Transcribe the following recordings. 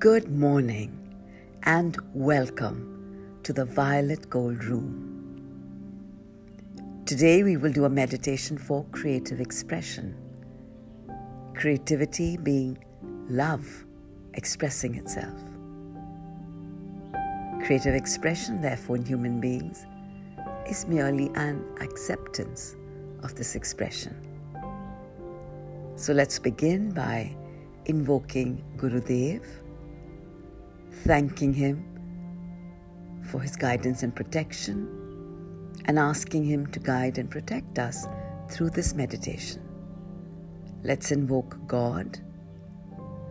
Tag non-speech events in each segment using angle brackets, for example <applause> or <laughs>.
Good morning and welcome to the Violet Gold Room. Today we will do a meditation for creative expression. Creativity being love expressing itself. Creative expression, therefore, in human beings is merely an acceptance of this expression. So let's begin by invoking Gurudev thanking Him for His guidance and protection, and asking Him to guide and protect us through this meditation. Let's invoke God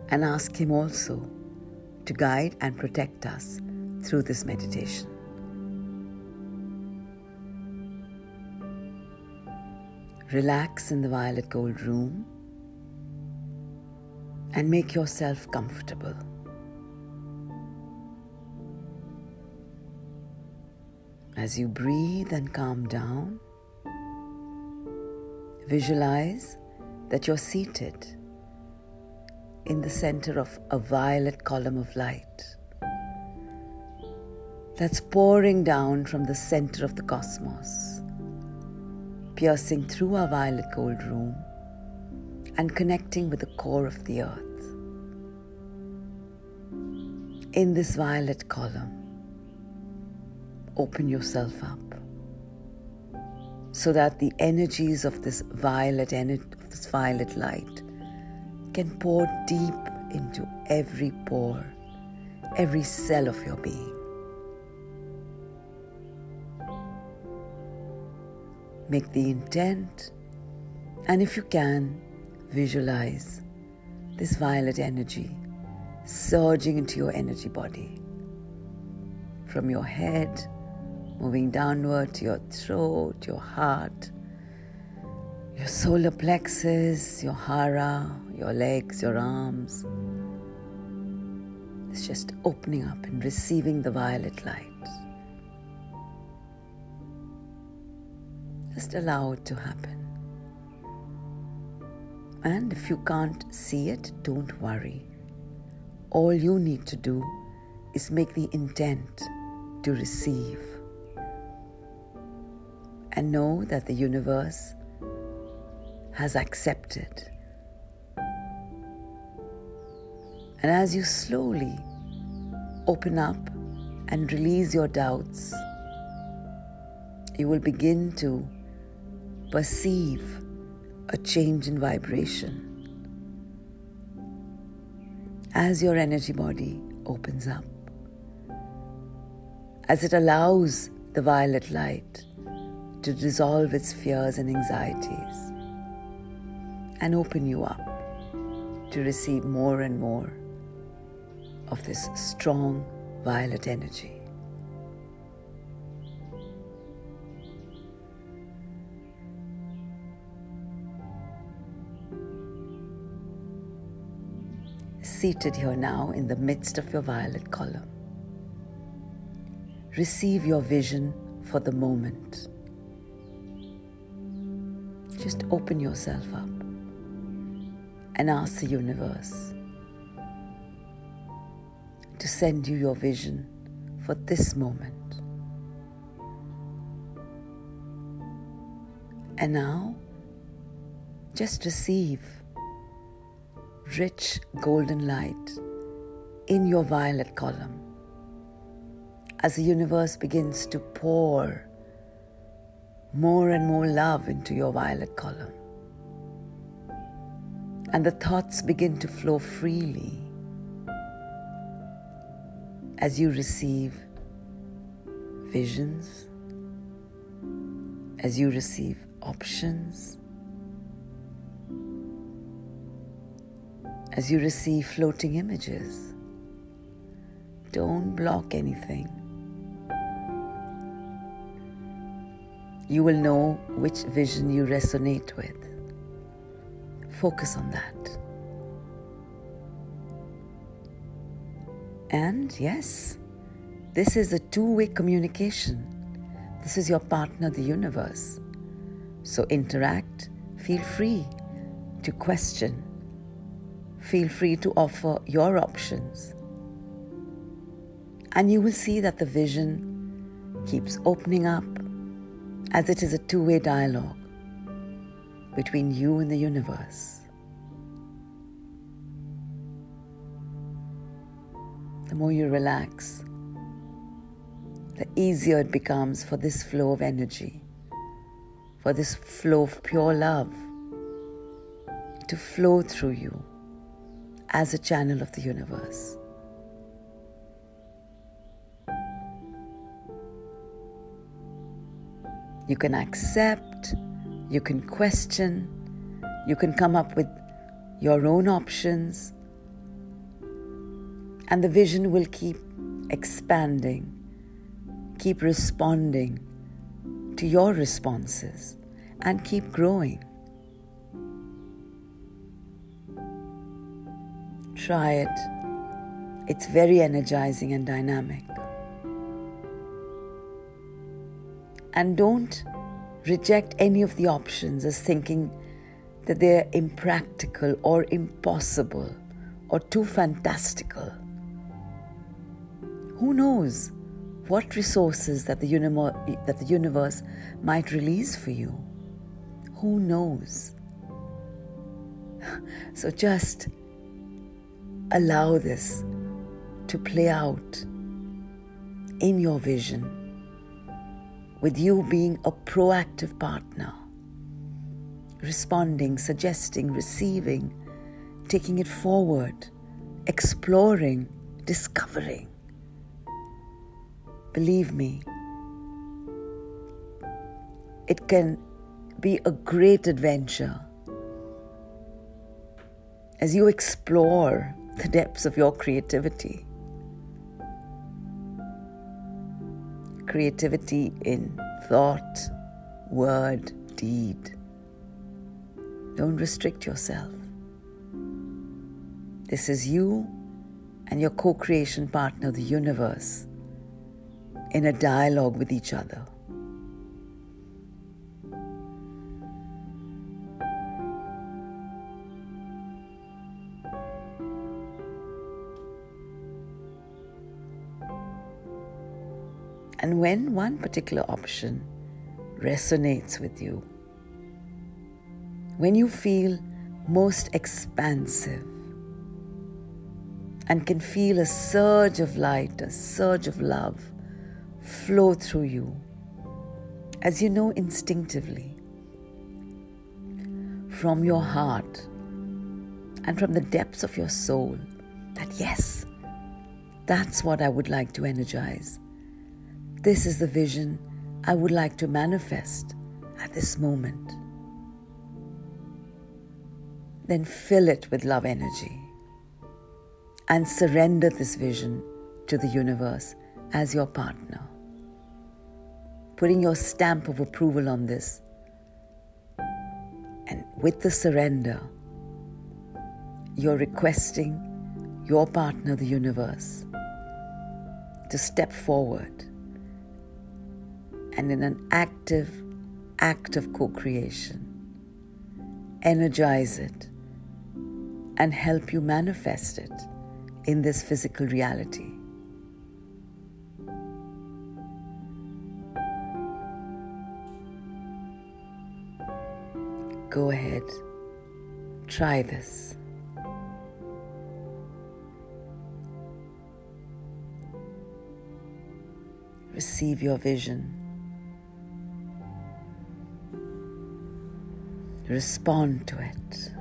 and ask Him also to guide and protect us through this meditation. Relax in the violet gold room and make yourself comfortable. As you breathe and calm down, visualize that you're seated in the center of a violet column of light that's pouring down from the center of the cosmos, piercing through our violet gold room and connecting with the core of the earth. In this violet column, open yourself up so that the energies of this violet of this violet light can pour deep into every pore, every cell of your being. Make the intent, and if you can, visualize this violet energy surging into your energy body from your head moving downward to your throat, your heart, your solar plexus, your hara, your legs, your arms. It's just opening up and receiving the violet light. Just allow it to happen. And if you can't see it, don't worry. All you need to do is make the intent to receive and know that the universe has accepted. And as you slowly open up and release your doubts, you will begin to perceive a change in vibration as your energy body opens up, as it allows the violet light to dissolve its fears and anxieties and open you up to receive more and more of this strong violet energy. Seated here now in the midst of your violet column, receive your vision for the moment. Just open yourself up and ask the universe to send you your vision for this moment. And now, just receive rich golden light in your violet column as the universe begins to pour more and more love into your violet column. And the thoughts begin to flow freely as you receive visions, as you receive options, as you receive floating images. Don't block anything. You will know which vision you resonate with. Focus on that. And yes, this is a two way communication. This is your partner, the universe. So interact, feel free to question, feel free to offer your options And you will see that the vision keeps opening up as it is a two way dialogue between you and the universe. The more you relax, the easier it becomes for this flow of energy, for this flow of pure love to flow through you as a channel of the universe. You can accept, you can question, you can come up with your own options, and the vision will keep expanding, keep responding to your responses, and keep growing. Try it. It's very energizing and dynamic. And don't reject any of the options as thinking that they're impractical or impossible or too fantastical. Who knows what resources that the, uni- that the universe might release for you? Who knows? <laughs> So just allow this to play out in your vision with you being a proactive partner, responding, suggesting, receiving, taking it forward, exploring, discovering. Believe me, it can be a great adventure as you explore the depths of your creativity. Creativity in thought, word, deed. Don't restrict yourself. This is you and your co creation partner, the universe, in a dialogue with each other. When one particular option resonates with you, when you feel most expansive and can feel a surge of light, a surge of love flow through you, as you know instinctively, from your heart and from the depths of your soul, that yes, that's what I would like to energize. This is the vision I would like to manifest at this moment. Then fill it with love energy and surrender this vision to the universe as your partner. Putting your stamp of approval on this. And with the surrender, you're requesting your partner, the universe, to step forward and in an active act of co creation. Energize it and help you manifest it in this physical reality. Go ahead, try this. Receive your vision. Respond to it.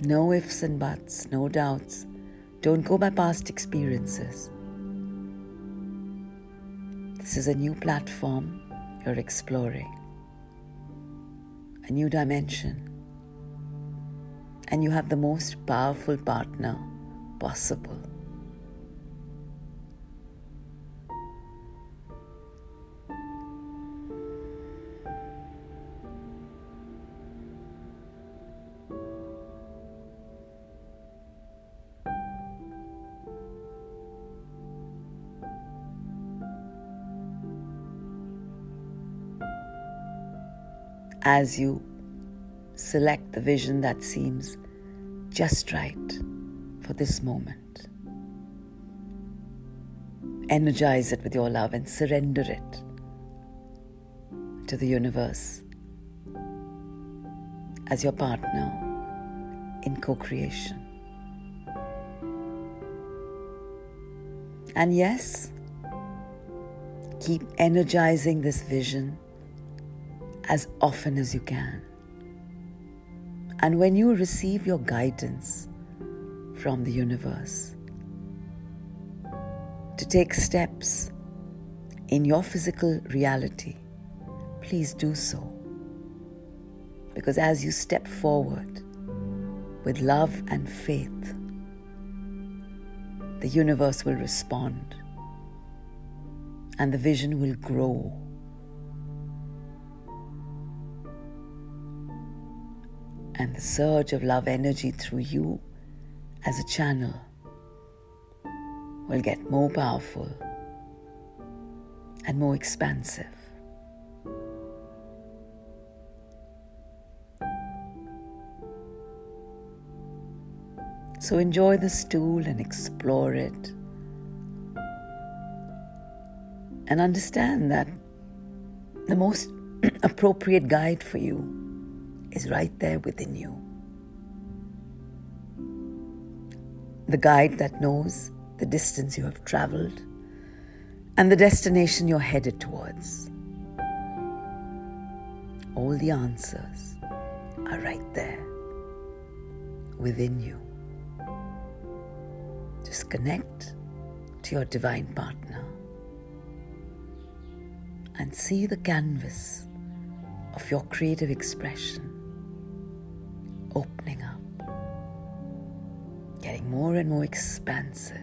No ifs and buts, no doubts. Don't go by past experiences. This is a new platform you're exploring, a new dimension, and you have the most powerful partner possible. As you select the vision that seems just right for this moment. Energize it with your love and surrender it to the universe as your partner in co creation. And yes, keep energizing this vision as often as you can. And when you receive your guidance from the universe to take steps in your physical reality, please do so. Because as you step forward with love and faith, the universe will respond and the vision will grow. And the surge of love energy through you as a channel will get more powerful and more expansive. So enjoy this tool and explore it. And understand that the most <clears throat> appropriate guide for you is right there within you. The guide that knows the distance you have traveled and the destination you're headed towards. All the answers are right there within you. Just connect to your divine partner and see the canvas of your creative expression opening up, getting more and more expansive.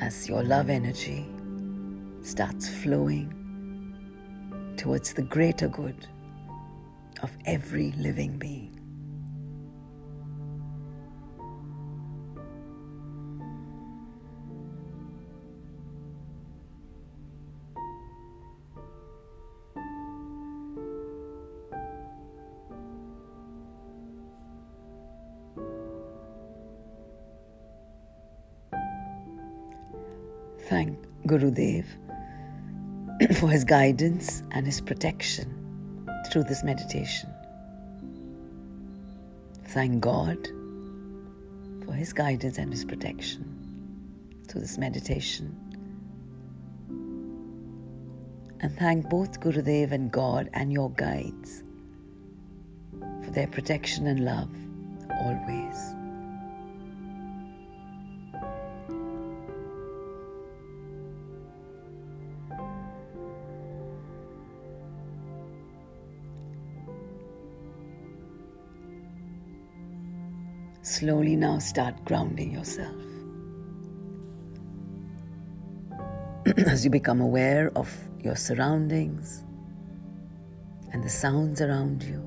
As your love energy starts flowing towards the greater good of every living being. Gurudev <clears throat> for his guidance and his protection through this meditation. Thank God for his guidance and his protection through this meditation. And thank both Gurudev and God and your guides for their protection and love always. Slowly now start grounding yourself. <clears throat> As you become aware of your surroundings and the sounds around you,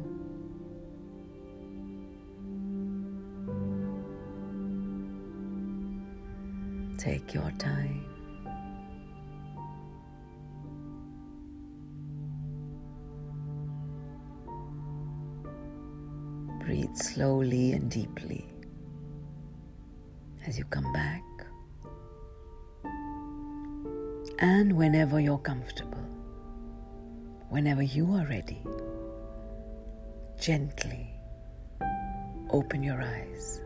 take your time. Slowly and deeply as you come back. And whenever you're comfortable, whenever you are ready, gently open your eyes.